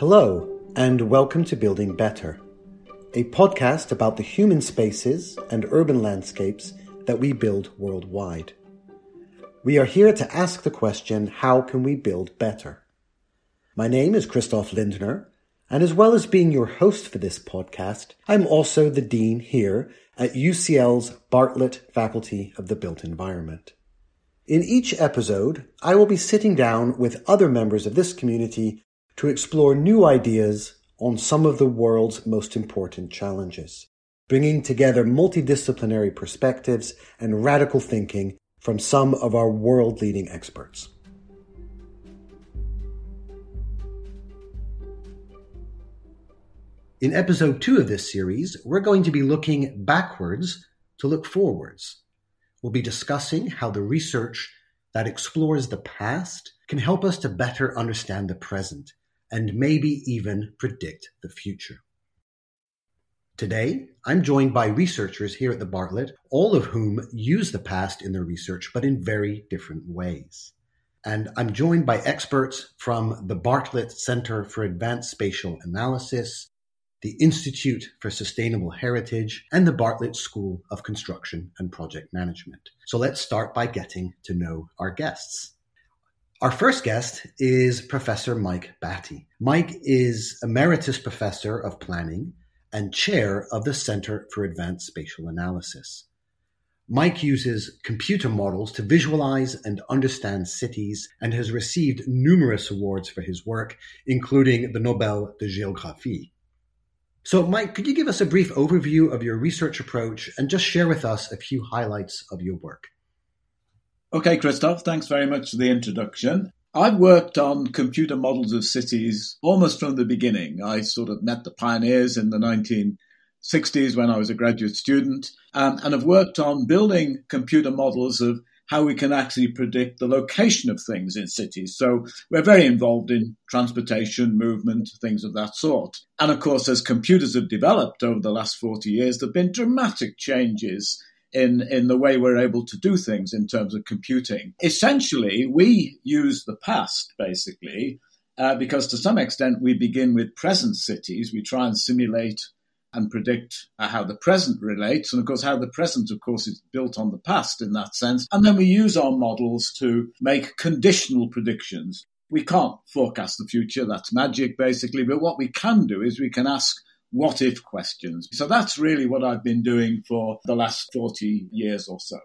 Hello, and welcome to Building Better, a podcast about the human spaces and urban landscapes that we build worldwide. We are here to ask the question how can we build better? My name is Christoph Lindner, and as well as being your host for this podcast, I'm also the Dean here at UCL's Bartlett Faculty of the Built Environment. In each episode, I will be sitting down with other members of this community to explore new ideas on some of the world's most important challenges, bringing together multidisciplinary perspectives and radical thinking from some of our world leading experts. In episode two of this series, we're going to be looking backwards to look forwards. We'll be discussing how the research that explores the past can help us to better understand the present and maybe even predict the future. Today, I'm joined by researchers here at the Bartlett, all of whom use the past in their research, but in very different ways. And I'm joined by experts from the Bartlett Center for Advanced Spatial Analysis, the Institute for Sustainable Heritage, and the Bartlett School of Construction and Project Management. So let's start by getting to know our guests. Our first guest is Professor Mike Batty. Mike is Emeritus Professor of Planning and Chair of the Center for Advanced Spatial Analysis. Mike uses computer models to visualize and understand cities and has received numerous awards for his work, including the Nobel de Géographie. So, Mike, could you give us a brief overview of your research approach and just share with us a few highlights of your work? Okay, Christoph, thanks very much for the introduction. I've worked on computer models of cities almost from the beginning. I sort of met the pioneers in the 1960s when I was a graduate student um, and have worked on building computer models of how we can actually predict the location of things in cities. So we're very involved in transportation, movement, things of that sort. And of course, as computers have developed over the last 40 years, there have been dramatic changes in, in the way we're able to do things in terms of computing. Essentially, we use the past, basically, uh, because to some extent we begin with present cities. We try and simulate and predict uh, how the present relates. And of course, how the present, of course, is built on the past in that sense. And then we use our models to make conditional predictions. We can't forecast the future. That's magic, basically. But what we can do is we can ask what if questions. So that's really what I've been doing for the last 40 years or so.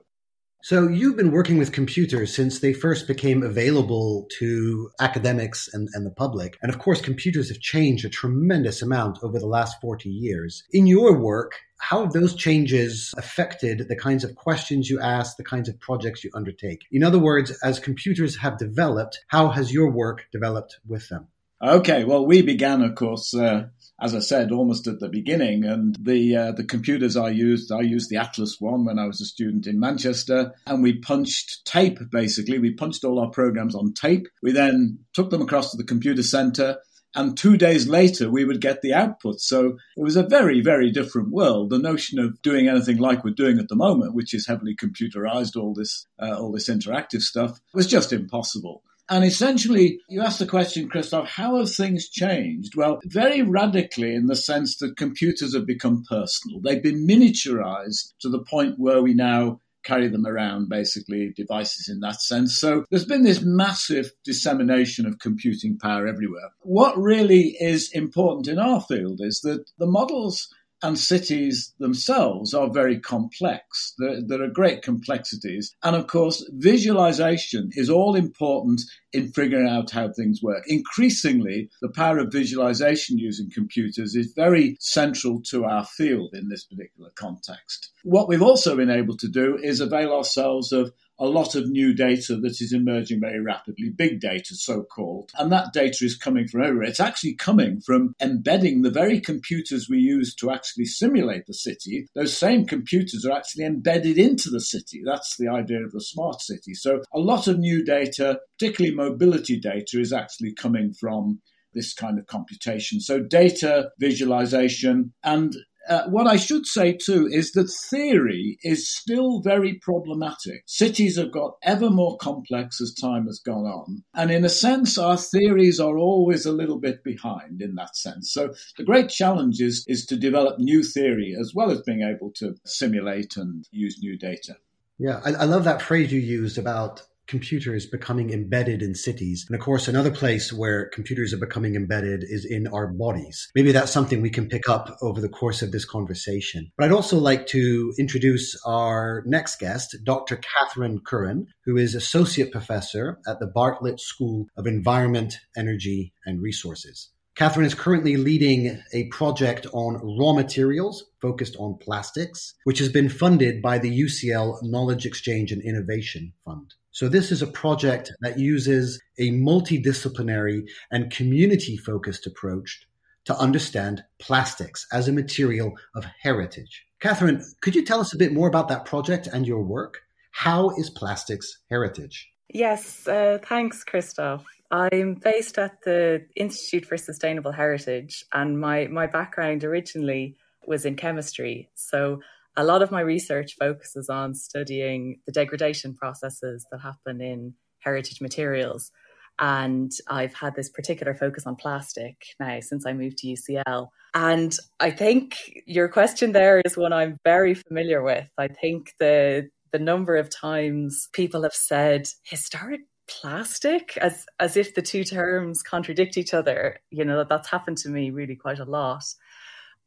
So you've been working with computers since they first became available to academics and, and, the public. And of course, computers have changed a tremendous amount over the last 40 years. In your work, how have those changes affected the kinds of questions you ask, the kinds of projects you undertake? In other words, as computers have developed, how has your work developed with them? Okay, well, we began, of course, uh, as I said, almost at the beginning. And the uh, the computers I used, I used the Atlas one when I was a student in Manchester, and we punched tape. Basically, we punched all our programs on tape. We then took them across to the computer center. And two days later, we would get the output. So it was a very, very different world. The notion of doing anything like we're doing at the moment, which is heavily computerized, all this, uh, all this interactive stuff, was just impossible. And essentially, you asked the question, Christoph, how have things changed? Well, very radically in the sense that computers have become personal. They've been miniaturized to the point where we now carry them around, basically, devices in that sense. So there's been this massive dissemination of computing power everywhere. What really is important in our field is that the models and cities themselves are very complex. There, there, are great complexities. And of course, visualization is all important in figuring out how things work. Increasingly, the power of visualization using computers is very central to our field in this particular context. What we've also been able to do is avail ourselves of a lot of new data that is emerging very rapidly, big data, so called. And that data is coming from everywhere. It's actually coming from embedding the very computers we use to actually simulate the city. Those same computers are actually embedded into the city. That's the idea of the smart city. So a lot of new data, particularly mobility data, is actually coming from this kind of computation. So data visualization and uh, what I should say too is that theory is still very problematic. Cities have got ever more complex as time has gone on. And in a sense, our theories are always a little bit behind in that sense. So the great challenge is, is to develop new theory as well as being able to simulate and use new data. Yeah, I, I love that phrase you used about computers becoming embedded in cities. And of course, another place where computers are becoming embedded is in our bodies. Maybe that's something we can pick up over the course of this conversation. But I'd also like to introduce our next guest, Dr. Catherine Curran, who is Associate Professor at the Bartlett School of Environment, Energy, and Resources. Catherine is currently leading a project on raw materials focused on plastics, which has been funded by the UCL Knowledge Exchange and Innovation Fund. So this is a project that uses a multidisciplinary and community focused approach to understand plastics as a material of heritage. Catherine, could you tell us a bit more about that project and your work? How is plastics heritage? Yes, uh, thanks, Christoph. I'm based at the Institute for Sustainable Heritage, and my, my background originally was in chemistry. So a lot of my research focuses on studying the degradation processes that happen in heritage materials. And I've had this particular focus on plastic now since I moved to UCL. And I think your question there is one I'm very familiar with. I think the the number of times people have said historic plastic as as if the two terms contradict each other, you know, that's happened to me really quite a lot.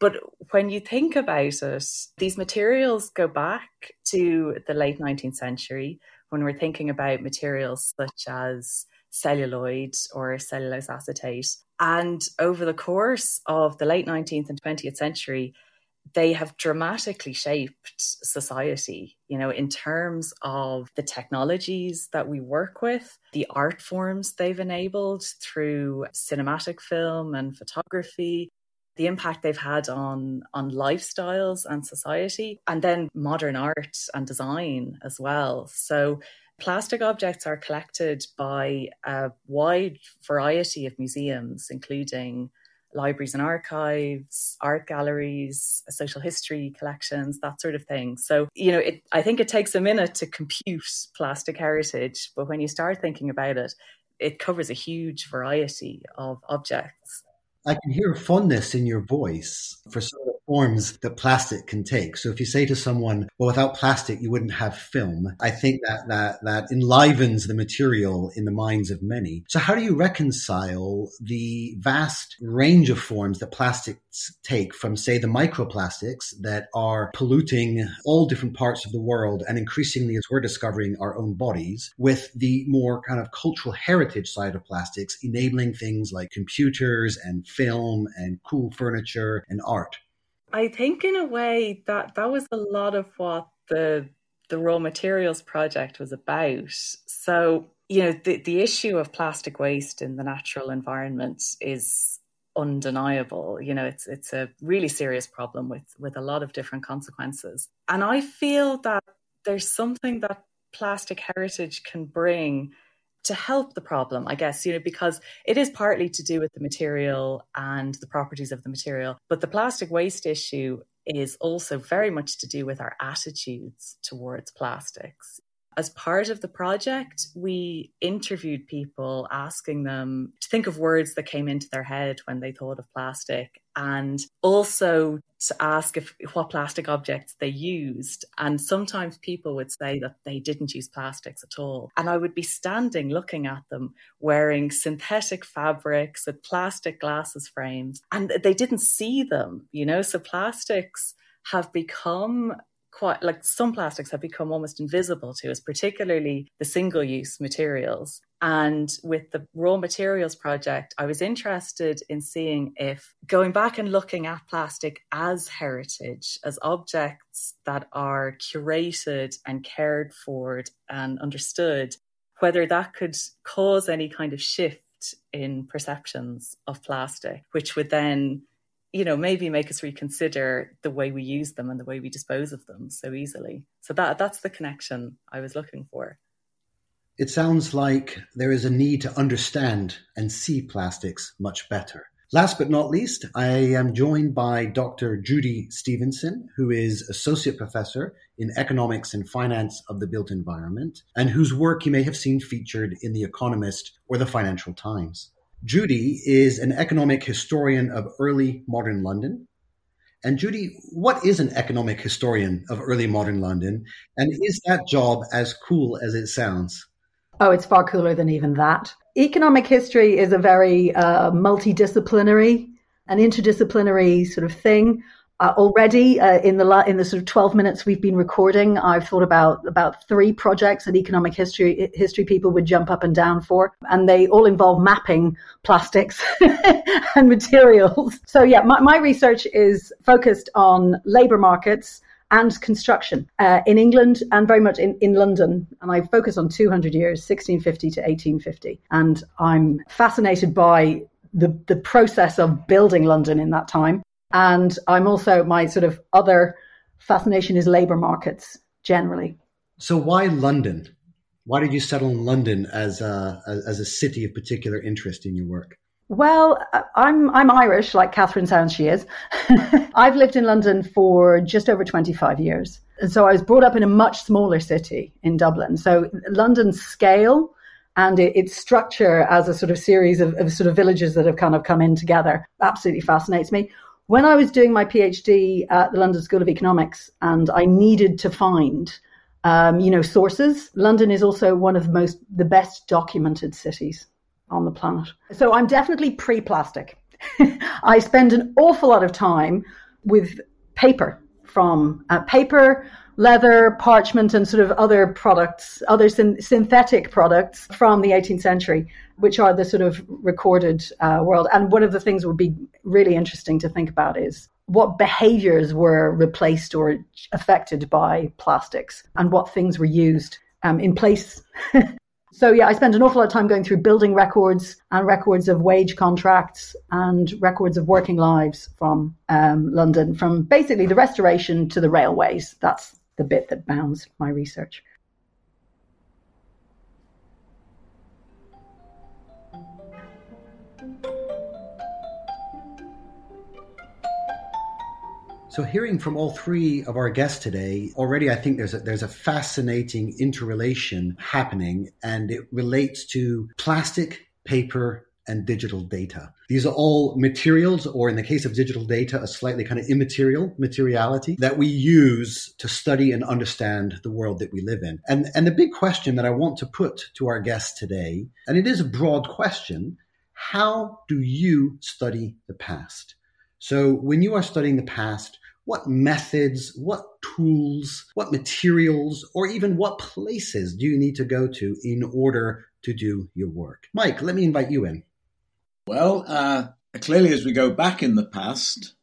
But when you think about it, these materials go back to the late 19th century when we're thinking about materials such as celluloid or cellulose acetate. And over the course of the late 19th and 20th century, they have dramatically shaped society, you know, in terms of the technologies that we work with, the art forms they've enabled through cinematic film and photography, the impact they've had on on lifestyles and society and then modern art and design as well so plastic objects are collected by a wide variety of museums including libraries and archives, art galleries, social history collections, that sort of thing. So, you know, it, I think it takes a minute to compute plastic heritage, but when you start thinking about it, it covers a huge variety of objects. I can hear fondness in your voice for some of forms that plastic can take. So if you say to someone, well, without plastic, you wouldn't have film, I think that, that, that enlivens the material in the minds of many. So how do you reconcile the vast range of forms that plastics take from, say, the microplastics that are polluting all different parts of the world and increasingly as we're discovering our own bodies with the more kind of cultural heritage side of plastics, enabling things like computers and film and cool furniture and art. I think in a way that that was a lot of what the the raw materials project was about. So, you know, the, the issue of plastic waste in the natural environment is undeniable. You know, it's it's a really serious problem with with a lot of different consequences. And I feel that there's something that plastic heritage can bring to help the problem, I guess, you know, because it is partly to do with the material and the properties of the material. But the plastic waste issue is also very much to do with our attitudes towards plastics. As part of the project, we interviewed people asking them to think of words that came into their head when they thought of plastic and also to ask if what plastic objects they used. And sometimes people would say that they didn't use plastics at all. And I would be standing looking at them wearing synthetic fabrics with plastic glasses frames, and they didn't see them, you know? So plastics have become quite like some plastics have become almost invisible to us, particularly the single use materials. And with the raw materials project, I was interested in seeing if going back and looking at plastic as heritage, as objects that are curated and cared for and understood, whether that could cause any kind of shift in perceptions of plastic, which would then you know maybe make us reconsider the way we use them and the way we dispose of them so easily so that that's the connection i was looking for it sounds like there is a need to understand and see plastics much better Last but not least, I am joined by Dr. Judy Stephenson, who is Associate Professor in Economics and Finance of the Built Environment, and whose work you may have seen featured in The Economist or the Financial Times. Judy is an economic historian of early modern London. And Judy, what is an economic historian of early modern London? And is that job as cool as it sounds? Oh, it's far cooler than even that. Economic history is a very uh, multidisciplinary and interdisciplinary sort of thing. Uh, already uh, in the la- in the sort of 12 minutes we've been recording, I've thought about about three projects that economic history history people would jump up and down for, and they all involve mapping plastics and materials. So yeah, my, my research is focused on labor markets and construction uh, in England and very much in, in London. And I focus on 200 years, 1650 to 1850. And I'm fascinated by the, the process of building London in that time. And I'm also, my sort of other fascination is labour markets generally. So why London? Why did you settle in London as a, as a city of particular interest in your work? Well, I'm I'm Irish, like Catherine sounds she is. I've lived in London for just over 25 years. And so I was brought up in a much smaller city in Dublin. So London's scale and it, its structure as a sort of series of, of, sort of villages that have kind of come in together absolutely fascinates me. When I was doing my PhD at the London School of Economics and I needed to find um, you know, sources, London is also one of the most the best documented cities on the planet. So I'm definitely pre plastic. I spend an awful lot of time with paper from uh, paper, leather, parchment, and sort of other products, other syn- synthetic products from the 18th century, which are the sort of recorded uh, world. And one of the things would be really interesting to think about is what behaviors were replaced or affected by plastics and what things were used um, in place So yeah, I spent an awful lot of time going through building records and records of wage contracts and records of working lives from um, London, from basically the restoration to the railways. That's the bit that bounds my research. So, hearing from all three of our guests today, already I think there's a, there's a fascinating interrelation happening, and it relates to plastic, paper, and digital data. These are all materials, or in the case of digital data, a slightly kind of immaterial materiality that we use to study and understand the world that we live in. And, and the big question that I want to put to our guests today, and it is a broad question, how do you study the past? So when you are studying the past, what methods, what tools, what materials, or even what places do you need to go to in order to do your work? Mike, let me invite you in. Well, uh, clearly, as we go back in the past,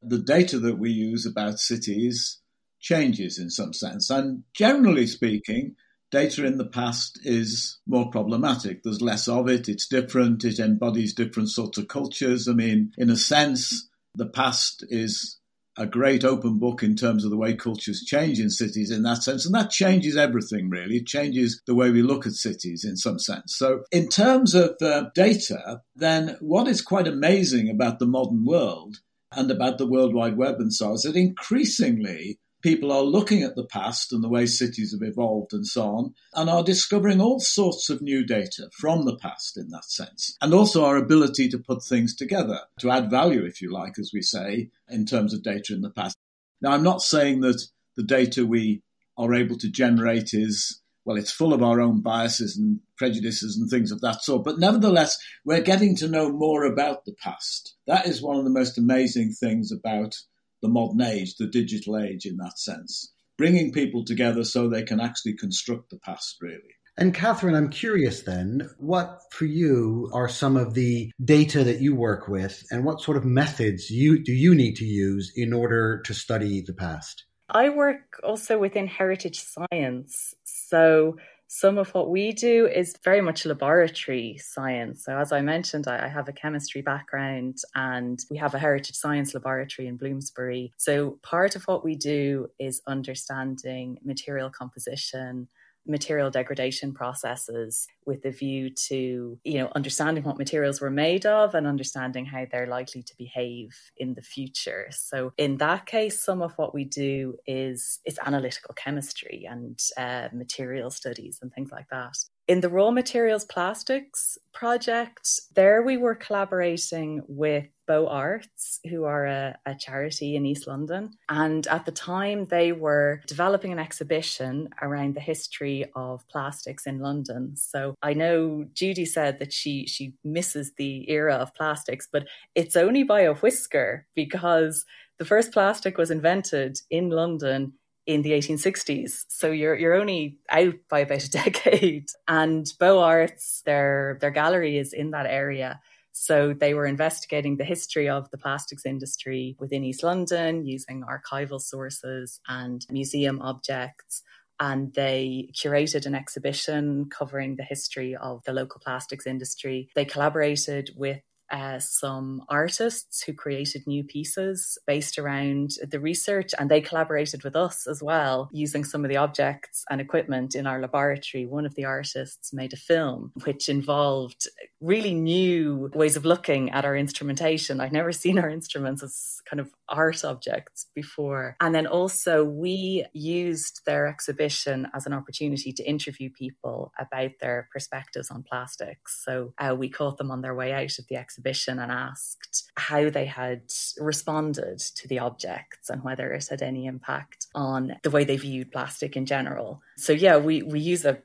the data that we use about cities changes in some sense. And generally speaking, data in the past is more problematic. There's less of it, it's different, it embodies different sorts of cultures. I mean, in a sense, the past is a great open book in terms of the way cultures change in cities in that sense. And that changes everything, really. It changes the way we look at cities in some sense. So, in terms of uh, data, then what is quite amazing about the modern world and about the World Wide Web and so on is that increasingly people are looking at the past and the way cities have evolved and so on, and are discovering all sorts of new data from the past in that sense. And also our ability to put things together, to add value, if you like, as we say, in terms of data in the past. Now, I'm not saying that the data we are able to generate is well, it's full of our own biases and prejudices and things of that sort. But nevertheless, we're getting to know more about the past. That is one of the most amazing things about the modern age, the digital age in that sense, bringing people together so they can actually construct the past, really. And Catherine, I'm curious then, what for you are some of the data that you work with and what sort of methods you do you need to use in order to study the past? I work also within heritage science. So some of what we do is very much laboratory science. So, as I mentioned, I, I, have a chemistry background and we have a heritage science laboratory in Bloomsbury. So, part of what we do is understanding material composition. Material degradation processes. With a view to, you know, understanding what materials were made of and understanding how they're likely to behave in the future. So in that case, some of what we do is is analytical chemistry and uh, material studies and things like that. In the raw materials plastics project, there we were collaborating with Bow Arts, who are a, a, charity in East London. And at the time, they were developing an exhibition around the history of plastics in London. So I know Judy said that she, she misses the era of plastics, but it's only by a whisker because the first plastic was invented in London in the 1860s. So you're you're only out by about a decade. And Bow Arts, their their gallery is in that area. So they were investigating the history of the plastics industry within East London using archival sources and museum objects. And they curated an exhibition covering the history of the local plastics industry. They collaborated with uh, some artists who created new pieces based around the research, and they collaborated with us as well, using some of the objects and equipment in our laboratory. One of the artists made a film which involved really new ways of looking at our instrumentation. I'd never seen our instruments as kind of art objects before. And then also, we used their exhibition as an opportunity to interview people about their perspectives on plastics. So uh, we caught them on their way out of the exhibition exhibition and asked how they had responded to the objects and whether it had any impact on the way they viewed plastic in general. So, yeah, we, we use a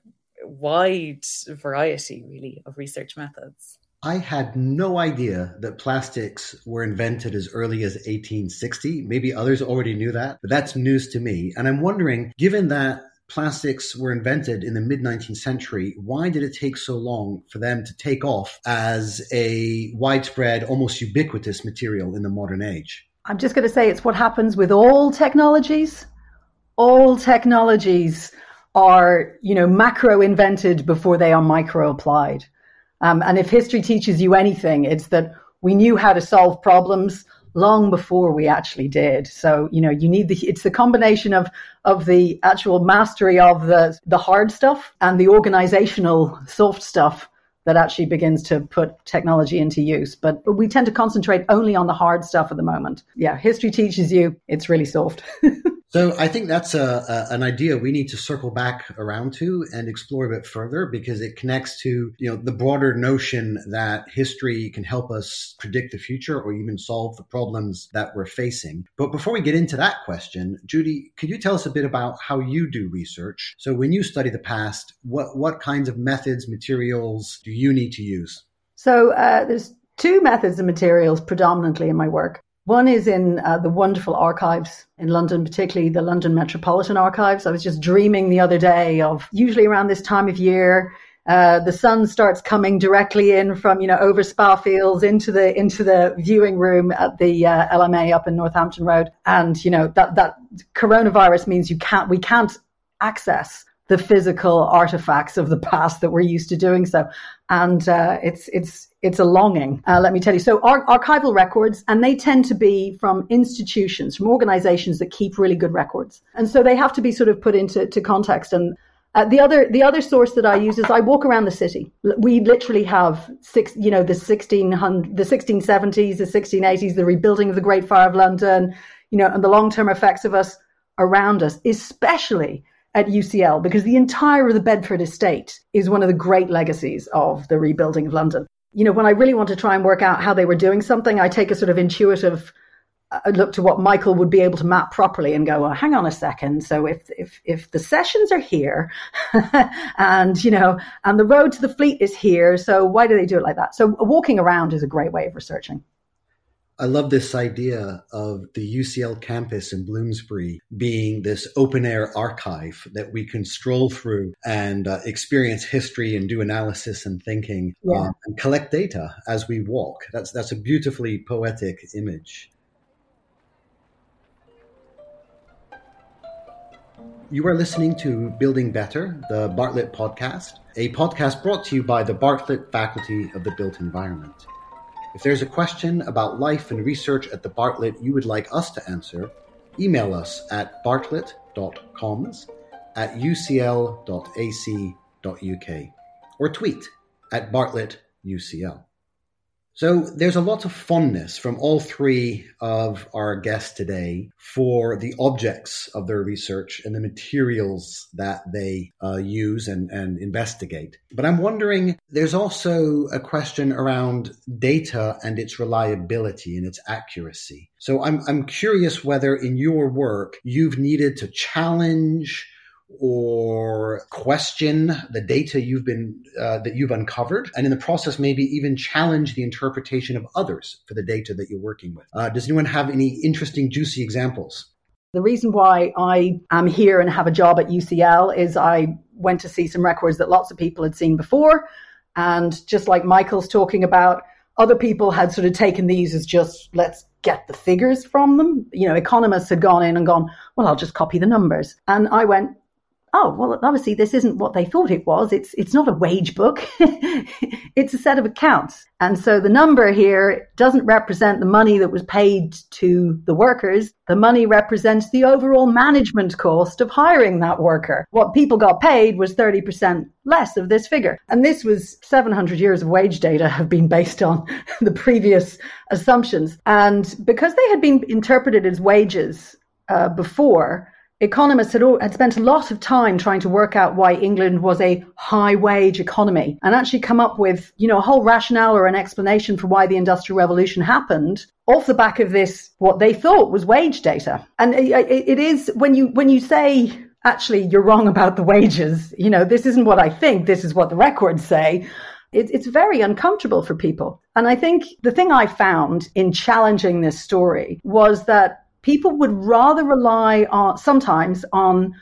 wide variety, really, of research methods. I had no idea that plastics were invented as early as 1860. Maybe others already knew that, but that's news to me. And I'm wondering, given that plastics were invented in the mid 19th century, why did it take so long for them to take off as a widespread, almost ubiquitous material in the modern age? I'm just going to say it's what happens with all technologies. All technologies are, you know, macro invented before they are micro applied. Um, and if history teaches you anything, it's that we knew how to solve problems long before we actually did. So, you know, you need the, it's the combination of, of the actual mastery of the, the hard stuff and the organizational soft stuff that actually begins to put technology into use. But, but we tend to concentrate only on the hard stuff at the moment. Yeah, history teaches you it's really soft. So I think that's a, a, an idea we need to circle back around to and explore a bit further because it connects to you know the broader notion that history can help us predict the future or even solve the problems that we're facing. But before we get into that question, Judy, could you tell us a bit about how you do research? So when you study the past, what what kinds of methods, materials do you need to use? So uh, there's two methods and materials predominantly in my work. One is in uh, the wonderful archives in London, particularly the London Metropolitan Archives. I was just dreaming the other day of usually around this time of year, uh, the sun starts coming directly in from you know over Spa Fields into the into the viewing room at the uh, LMA up in Northampton Road, and you know that that coronavirus means you can't we can't access the physical artifacts of the past that we're used to doing so, and uh, it's it's it's a longing, uh, let me tell you. So, ar- archival records, and they tend to be from institutions, from organizations that keep really good records. And so they have to be sort of put into to context. And uh, the other the other source that I use is I walk around the city. We literally have six, you know, the sixteen hundred, the sixteen seventies, the sixteen eighties, the rebuilding of the Great Fire of London, you know, and the long term effects of us around us, especially at UCL, because the entire of the Bedford estate is one of the great legacies of the rebuilding of London you know, when I really want to try and work out how they were doing something, I take a sort of intuitive uh, look to what Michael would be able to map properly and go, well, hang on a second. So if if if the sessions are here, and you know, and the road to the fleet is here, so why do they do it like that? So walking around is a great way of researching. I love this idea of the UCL campus in Bloomsbury being this open air archive that we can stroll through and uh, experience history and do analysis and thinking yeah. uh, and collect data as we walk. That's that's a beautifully poetic image. You are listening to Building Better, the Bartlett podcast, a podcast brought to you by the Bartlett Faculty of the Built Environment. If there's a question about life and research at the Bartlett you would like us to answer, email us at bartlett.coms at ucl.ac.uk or tweet at Bartlett UCL. So there's a lot of fondness from all three of our guests today for the objects of their research and the materials that they uh, use and, and investigate. But I'm wondering, there's also a question around data and its reliability and its accuracy. So I'm, I'm curious whether in your work you've needed to challenge or question the data you've been uh, that you've uncovered and in the process maybe even challenge the interpretation of others for the data that you're working with uh, does anyone have any interesting juicy examples the reason why I am here and have a job at UCL is I went to see some records that lots of people had seen before. And just like Michael's talking about, other people had sort of taken these as just let's get the figures from them. You know, economists had gone in and gone, well, I'll just copy the numbers. And I went, oh well obviously this isn't what they thought it was. It's it's not a wage book. It's a set of accounts. And so the number here doesn't represent the money that was paid to the workers. The money represents the overall management cost of hiring that worker. What people got paid was 30% less of this figure. And this was 700 years of wage data have been based on the previous assumptions. And because they had been interpreted as wages uh, before economists had, had spent a lot of time trying to work out why England was a high wage economy and actually come up with, you know, a whole rationale or an explanation for why the Industrial Revolution happened off the back of this, what they thought was wage data. And it, it is when you, when you say, actually, you're wrong about the wages, you know, this isn't what I think, this is what the records say. it's very uncomfortable for people. And I think the thing I found in challenging this story was that people would rather rely on sometimes on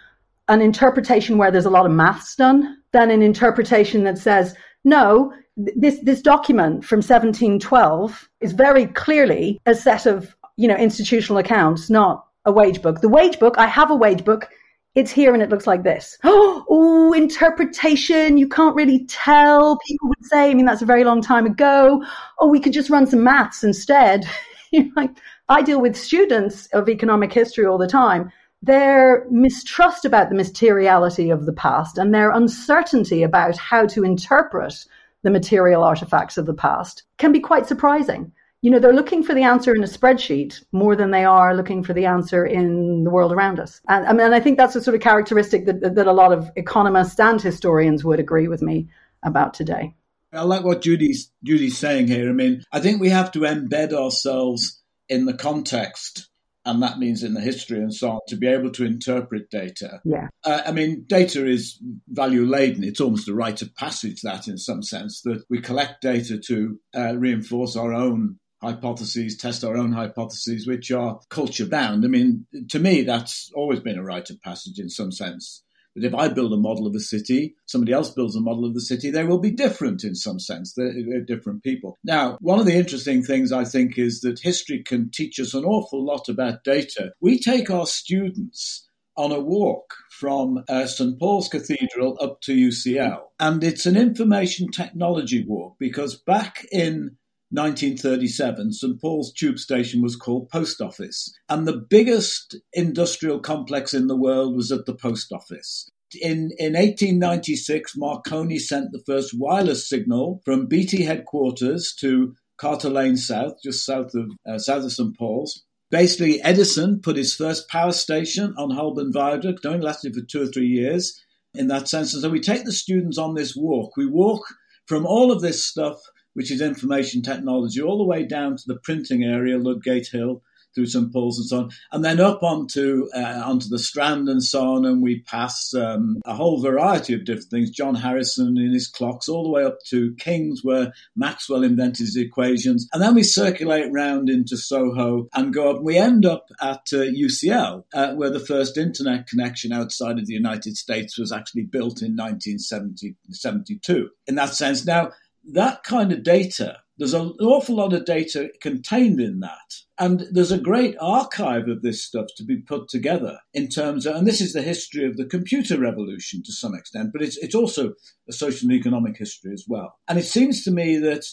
an interpretation where there's a lot of maths done than an interpretation that says, no, this, this document from 1712 is very clearly a set of, you know, institutional accounts, not a wage book. The wage book, I have a wage book. It's here and it looks like this. Oh, interpretation. You can't really tell. People would say, I mean, that's a very long time ago. Oh, we could just run some maths instead. I deal with students of economic history all the time. Their mistrust about the materiality of the past and their uncertainty about how to interpret the material artifacts of the past can be quite surprising. You know, they're looking for the answer in a spreadsheet more than they are looking for the answer in the world around us. And I mean, I think that's a sort of characteristic that, that a lot of economists and historians would agree with me about today. I like what Judy's Judy's saying here. I mean, I think we have to embed ourselves in the context and that means in the history and so on, to be able to interpret data. Yeah. Uh, I mean, data is value laden. It's almost a rite of passage, that in some sense, that we collect data to uh, reinforce our own hypotheses, test our own hypotheses, which are culture bound. I mean, to me, that's always been a rite of passage in some sense that if I build a model of a city, somebody else builds a model of the city, they will be different in some sense. They're, different people. Now, one of the interesting things I think is that history can teach us an awful lot about data. We take our students on a walk from uh, St. Paul's Cathedral up to UCL. And it's an information technology walk because back in 1937, St Paul's tube station was called Post Office, and the biggest industrial complex in the world was at the post office. In, in 1896, Marconi sent the first wireless signal from BT headquarters to Carter Lane South, just south of uh, south of St Paul's. Basically, Edison put his first power station on Holborn Viaduct, only lasted for two or three years in that sense. And so we take the students on this walk. We walk from all of this stuff which is information technology, all the way down to the printing area, Ludgate Hill, through St Paul's and so on, and then up onto uh, onto the Strand and so on, and we pass um, a whole variety of different things. John Harrison in his clocks, all the way up to King's, where Maxwell invented his equations, and then we circulate round into Soho and go up. We end up at uh, UCL, uh, where the first internet connection outside of the United States was actually built in 1972. In that sense, now that kind of data, there's an awful lot of data contained in that. And there's a great archive of this stuff to be put together in terms of, and this is the history of the computer revolution to some extent, but it's, it's also a social and economic history as well. And it seems to me that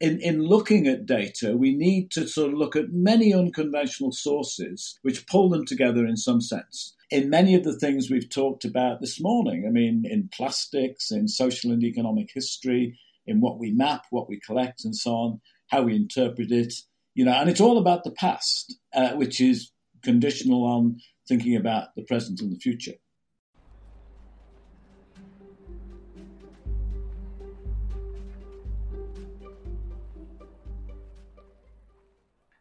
in, in looking at data, we need to sort of look at many unconventional sources which pull them together in some sense in many of the things we've talked about this morning. I mean, in plastics, in social and economic history, in what we map, what we collect, and so on, how we interpret it. You know, and it's all about the past, uh, which is conditional on thinking about the present and the future.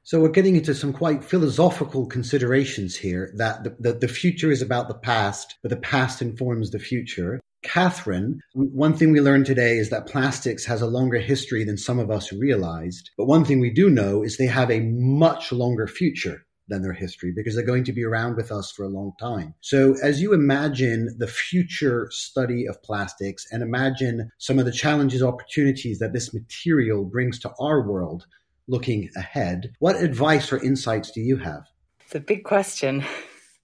So we're getting into some quite philosophical considerations here that the, the, the, future is about the past, but the past informs the future. Catherine, one thing we learned today is that plastics has a longer history than some of us realized. But one thing we do know is they have a much longer future than their history because they're going to be around with us for a long time. So as you imagine the future study of plastics and imagine some of the challenges, opportunities that this material brings to our world, looking ahead, what advice or insights do you have? It's a big question.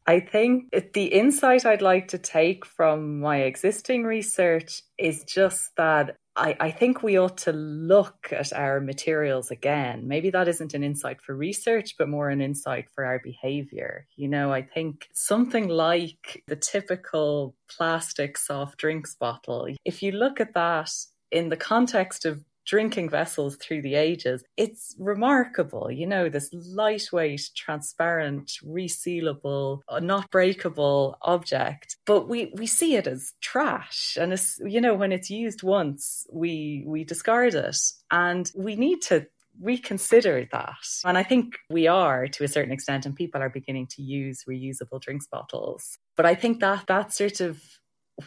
I think the insight I'd like to take from my existing research is just that I, I, think we ought to look at our materials again. Maybe that isn't an insight for research, but more an insight for our behavior. You know, I think something like the typical plastic soft drinks bottle, if you look at that in the context of drinking vessels through the ages. It's remarkable, you know, this lightweight, transparent, resealable, uh, not breakable object. But we, we see it as trash. And it's, you know, when it's used once, we, we discard it. And we need to reconsider that. And I think we are to a certain extent, and people are beginning to use reusable drinks bottles. But I think that that sort of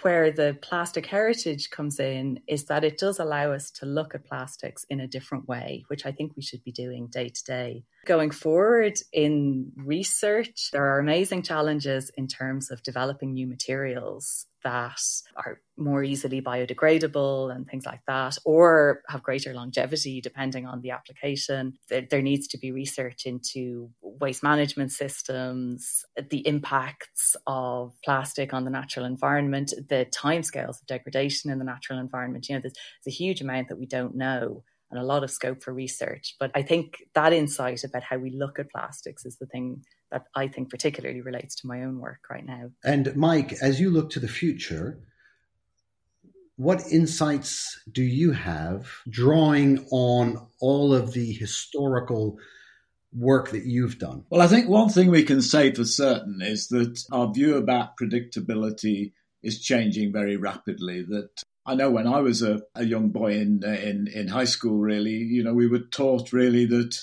where the plastic heritage comes in is that it does allow us to look at plastics in a different way, which I think we should be doing day to day. Going forward in research, there are amazing challenges in terms of developing new materials that are more easily biodegradable and things like that, or have greater longevity depending on the application. There, there, needs to be research into waste management systems, the impacts of plastic on the natural environment, the timescales of degradation in the natural environment. You know, there's, there's a huge amount that we don't know and a lot of scope for research. But I think that insight about how we look at plastics is the thing that I think particularly relates to my own work right now. And Mike, as you look to the future, what insights do you have drawing on all of the historical work that you've done? Well, I think one thing we can say for certain is that our view about predictability is changing very rapidly. That I know when I was a, a young boy in, in in high school, really, you know, we were taught really that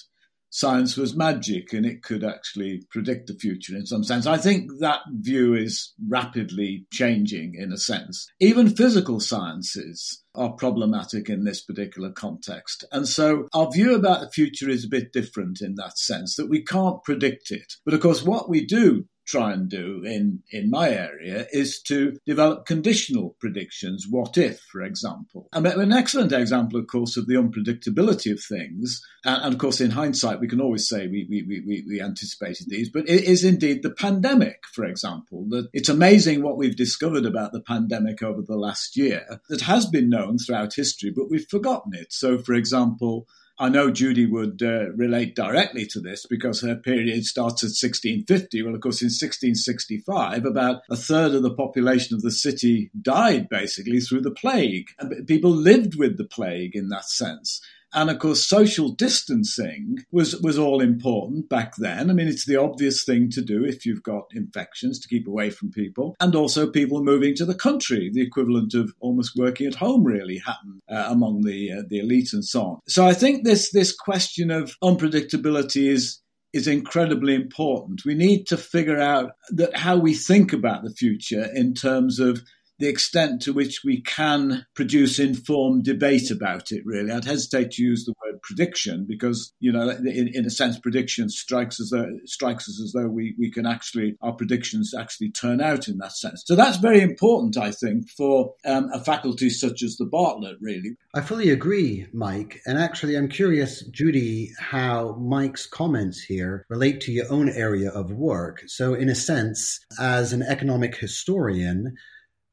science was magic and it could actually predict the future in some sense. I think that view is rapidly changing in a sense. Even physical sciences are problematic in this particular context. And so our view about the future is a bit different in that sense that we can't predict it. But of course, what we do try and do in, in my area is to develop conditional predictions. What if, for example? An excellent example, of course, of the unpredictability of things. And, and of course, in hindsight, we can always say we, we, we, we anticipated these, but it is indeed the pandemic, for example, that it's amazing what we've discovered about the pandemic over the last year that has been known throughout history, but we've forgotten it. So, for example, I know Judy would uh, relate directly to this because her period starts at 1650. Well, of course, in 1665, about a third of the population of the city died basically through the plague. And people lived with the plague in that sense. And of course, social distancing was, was all important back then. I mean, it's the obvious thing to do if you've got infections to keep away from people. And also people moving to the country, the equivalent of almost working at home really happened uh, among the, uh, the elite and so on. So I think this, this question of unpredictability is, is incredibly important. We need to figure out that how we think about the future in terms of the extent to which we can produce informed debate about it, really. I'd hesitate to use the word prediction because, you know, in, in a sense, prediction strikes us, strikes us as though we, we can actually, our predictions actually turn out in that sense. So that's very important, I think, for um, a faculty such as the Bartlett, really. I fully agree, Mike. And actually, I'm curious, Judy, how Mike's comments here relate to your own area of work. So, in a sense, as an economic historian,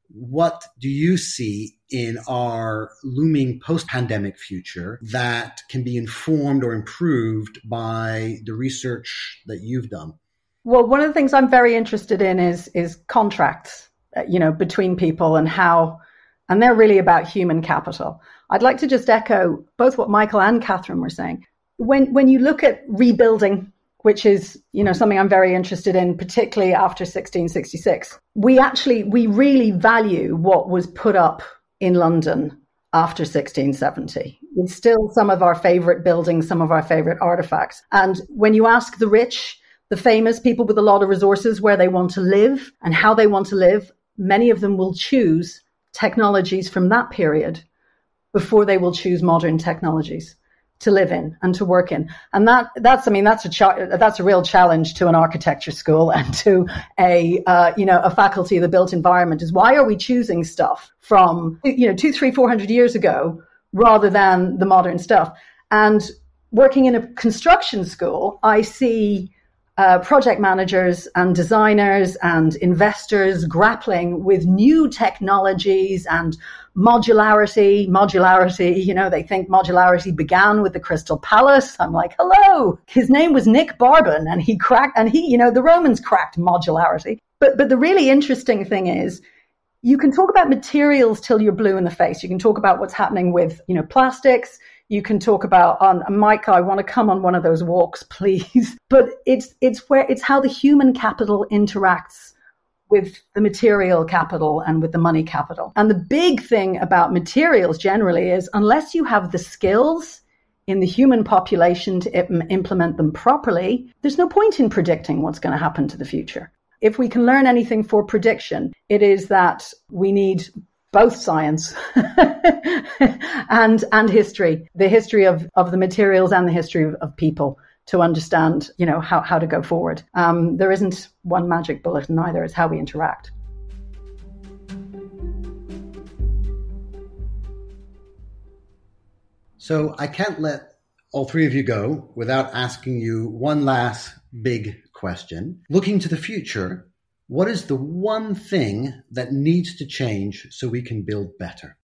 what do you see in our looming post pandemic future that can be informed or improved by the research that you've done? Well, one of the things I'm very interested in is is contracts, uh, you know, between people and how, and they're really about human capital. I'd like to just echo both what Michael and Catherine were saying. When when you look at rebuilding, which is you know something I'm very interested in, particularly after 1666, we actually we really value what was put up in London after 1670. It's still some of our favorite buildings, some of our favorite artifacts. And when you ask the rich, the famous people with a lot of resources where they want to live and how they want to live, many of them will choose technologies from that period before they will choose modern technologies to live in and to work in. And that that's I mean that's a cha- that's a real challenge to an architecture school and to a uh, you know a faculty of the built environment is why are we choosing stuff from you know two three four hundred years ago rather than the modern stuff. And working in a construction school, I see uh, project managers and designers and investors grappling with new technologies and modularity, modularity, you know, they think modularity began with the Crystal Palace. I'm like, hello. His name was Nick Barbon and he cracked, and he, you know, the Romans cracked modularity. But, but the really interesting thing is you can talk about materials till you're blue in the face. You can talk about what's happening with, you know, plastics. You can talk about on Mike, I want to come on one of those walks, please. But it's it's where it's how the human capital interacts with the material capital and with the money capital. And the big thing about materials generally is unless you have the skills in the human population to implement them properly, there's no point in predicting what's going to happen to the future. If we can learn anything for prediction, it is that we need both science and and history, the history of, of the materials and the history of, of people to understand, you know, how, how to go forward. Um, there isn't one magic bullet in either, it's how we interact. So I can't let all three of you go without asking you one last big question. Looking to the future, what is the one thing that needs to change so we can build better?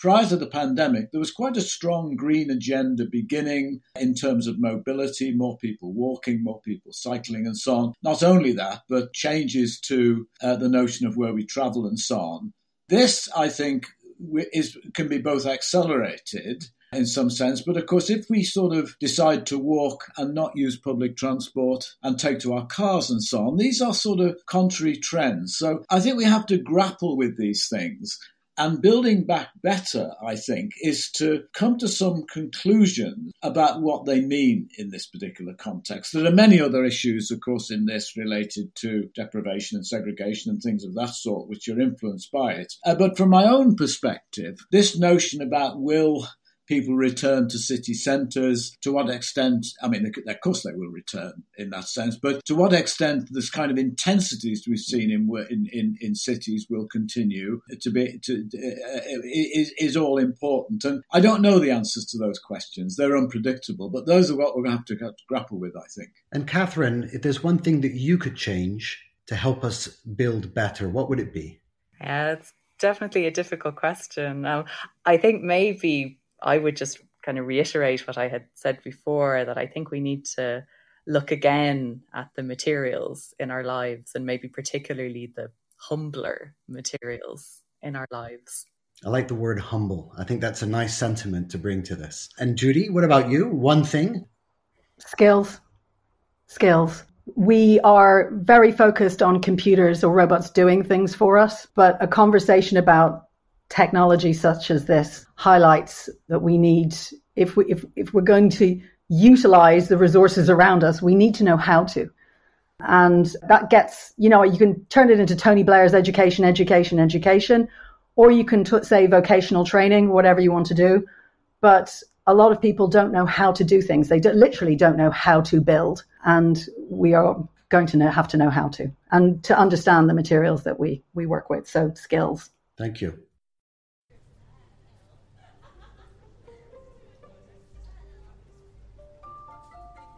prior to the pandemic, there was quite a strong green agenda beginning in terms of mobility, more people walking, more people cycling, and so on. Not only that, but changes to uh, the notion of where we travel and so on. This, I think, is can be both accelerated in some sense. But of course, if we sort of decide to walk and not use public transport and take to our cars and so on, these are sort of contrary trends. So I think we have to grapple with these things and building back better, I think, is to come to some conclusions about what they mean in this particular context. There are many other issues, of course, in this related to deprivation and segregation and things of that sort, which are influenced by it. Uh, but from my own perspective, this notion about will people return to city centres? To what extent? I mean, of course they will return in that sense, but to what extent this kind of intensities we've seen in in, in, in cities will continue to be to uh, is, is all important. And I don't know the answers to those questions; they're unpredictable. But those are what we're going to have to, have to grapple with, I think. And Catherine, if there's one thing that you could change to help us build better, what would it be? Yeah, it's definitely a difficult question. Um, I think maybe I would just kind of reiterate what I had said before that I think we need to look again at the materials in our lives and maybe particularly the humbler materials in our lives. I like the word humble. I think that's a nice sentiment to bring to this. And Judy, what about you? One thing? Skills. Skills. We are very focused on computers or robots doing things for us, but a conversation about technology such as this highlights that we need if we if, if we're going to utilize the resources around us we need to know how to. And that gets you know you can turn it into tony blair's education education education or you can t- say vocational training whatever you want to do. But a lot of people don't know how to do things. They literally don't know how to build. And we are going to know, have to know how to and to understand the materials that we we work with so skills. Thank you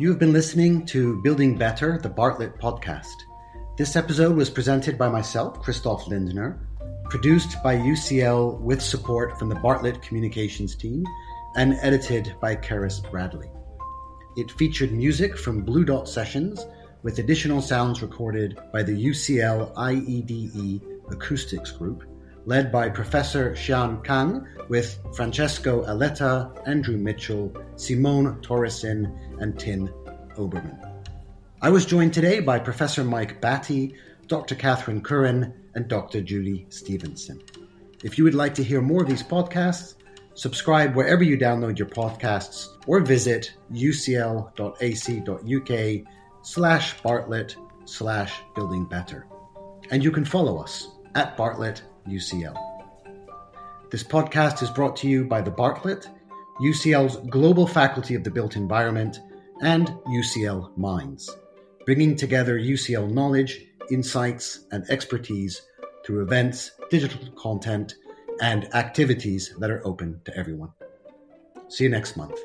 You have been listening to Building Better, the Bartlett podcast. This episode was presented by myself, Christoph Lindner, produced by UCL with support from the Bartlett Communications team, and edited by Karis Bradley. It featured music from Blue Dot Sessions, with additional sounds recorded by the UCL IEDE Acoustics Group, led by Professor Jian Kang with Francesco Aletta, Andrew Mitchell, Simone Torresin, and Tin Oberman. I was joined today by Professor Mike Batty, Dr. Catherine Curran, and Dr. Judy Stephenson. If you would like to hear more of these podcasts, subscribe wherever you download your podcasts or visit ucl.ac.uk slash Bartlett slash building better. And you can follow us at Bartlett UCL. This podcast is brought to you by the Bartlett, UCL's Global Faculty of the Built Environment, and UCL Minds, bringing together UCL knowledge, insights, and expertise through events, digital content, and activities that are open to everyone. See you next month.